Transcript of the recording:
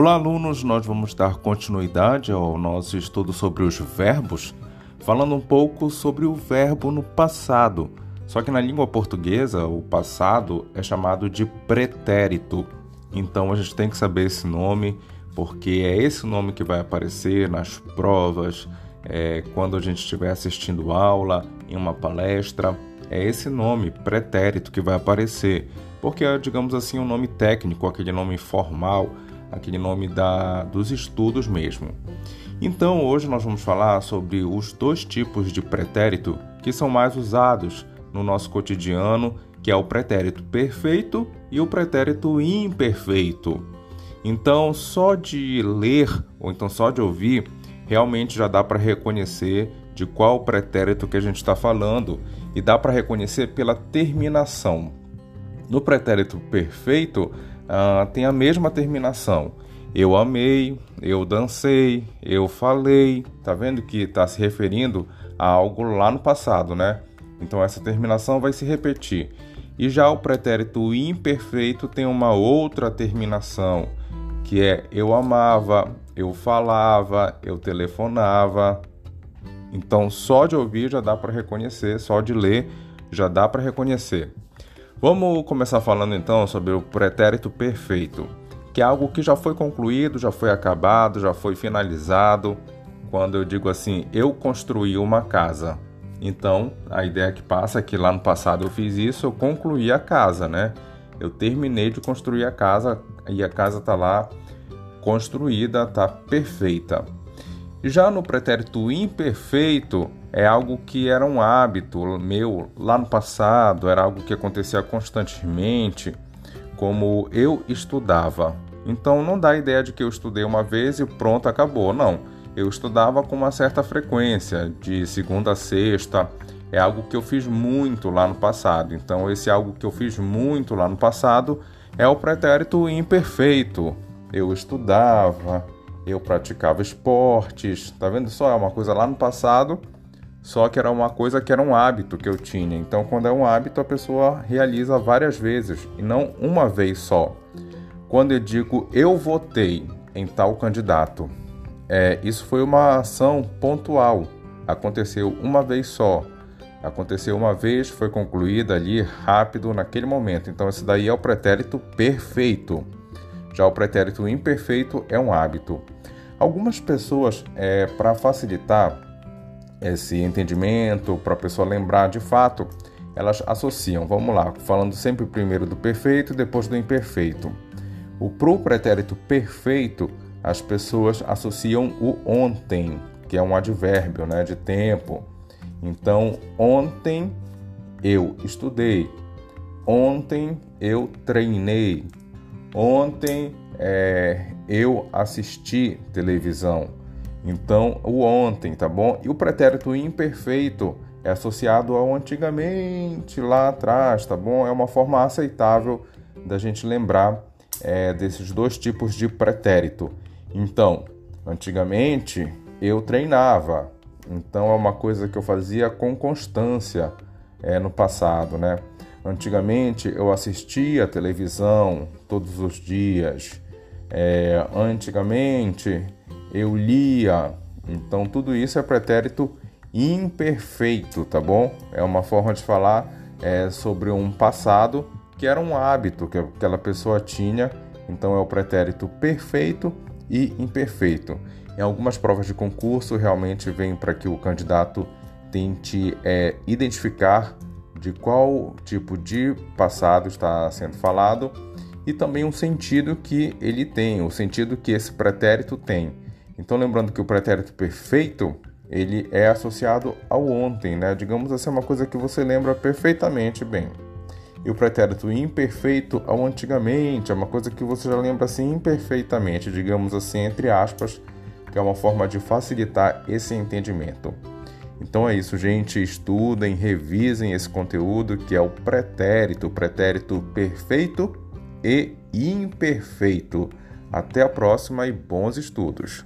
Olá, alunos! Nós vamos dar continuidade ao nosso estudo sobre os verbos, falando um pouco sobre o verbo no passado. Só que na língua portuguesa, o passado é chamado de pretérito. Então a gente tem que saber esse nome, porque é esse nome que vai aparecer nas provas, é, quando a gente estiver assistindo aula, em uma palestra. É esse nome, pretérito, que vai aparecer, porque é, digamos assim, um nome técnico, aquele nome formal, aquele nome da, dos estudos mesmo. Então, hoje nós vamos falar sobre os dois tipos de pretérito que são mais usados no nosso cotidiano, que é o pretérito perfeito e o pretérito imperfeito. Então, só de ler ou então só de ouvir, realmente já dá para reconhecer de qual pretérito que a gente está falando e dá para reconhecer pela terminação. No pretérito perfeito, uh, tem a mesma terminação. Eu amei, eu dancei, eu falei. Tá vendo que está se referindo a algo lá no passado, né? Então essa terminação vai se repetir. E já o pretérito imperfeito tem uma outra terminação, que é eu amava, eu falava, eu telefonava. Então só de ouvir já dá para reconhecer, só de ler já dá para reconhecer. Vamos começar falando então sobre o pretérito perfeito, que é algo que já foi concluído, já foi acabado, já foi finalizado. Quando eu digo assim, eu construí uma casa. Então, a ideia que passa é que lá no passado eu fiz isso, eu concluí a casa, né? Eu terminei de construir a casa e a casa está lá construída, está perfeita. Já no pretérito imperfeito, é algo que era um hábito meu lá no passado, era algo que acontecia constantemente, como eu estudava. Então não dá a ideia de que eu estudei uma vez e pronto, acabou. Não eu estudava com uma certa frequência, de segunda a sexta. É algo que eu fiz muito lá no passado. Então, esse algo que eu fiz muito lá no passado é o pretérito imperfeito. Eu estudava, eu praticava esportes. Tá vendo só? É uma coisa lá no passado, só que era uma coisa que era um hábito que eu tinha. Então, quando é um hábito, a pessoa realiza várias vezes e não uma vez só. Quando eu digo eu votei em tal candidato, é, isso foi uma ação pontual, aconteceu uma vez só. Aconteceu uma vez, foi concluída ali rápido naquele momento. Então, esse daí é o pretérito perfeito. Já o pretérito imperfeito é um hábito. Algumas pessoas, é, para facilitar esse entendimento, para a pessoa lembrar de fato, elas associam, vamos lá, falando sempre primeiro do perfeito, depois do imperfeito. O pro pretérito perfeito as pessoas associam o ontem, que é um advérbio né, de tempo. Então, ontem eu estudei, ontem eu treinei, ontem é, eu assisti televisão. Então, o ontem, tá bom? E o pretérito imperfeito é associado ao antigamente, lá atrás, tá bom? É uma forma aceitável da gente lembrar é, desses dois tipos de pretérito. Então, antigamente eu treinava, então é uma coisa que eu fazia com constância é, no passado, né? Antigamente eu assistia televisão todos os dias. É, antigamente eu lia. Então tudo isso é pretérito imperfeito, tá bom? É uma forma de falar é, sobre um passado que era um hábito que aquela pessoa tinha. Então é o pretérito perfeito e imperfeito. Em algumas provas de concurso, realmente vem para que o candidato tente é, identificar de qual tipo de passado está sendo falado e também o sentido que ele tem, o sentido que esse pretérito tem. Então, lembrando que o pretérito perfeito ele é associado ao ontem, né? Digamos assim, é uma coisa que você lembra perfeitamente bem. E o pretérito imperfeito ao antigamente é uma coisa que você já lembra assim imperfeitamente, digamos assim, entre aspas, que é uma forma de facilitar esse entendimento. Então é isso, gente. Estudem, revisem esse conteúdo que é o pretérito, pretérito perfeito e imperfeito. Até a próxima e bons estudos.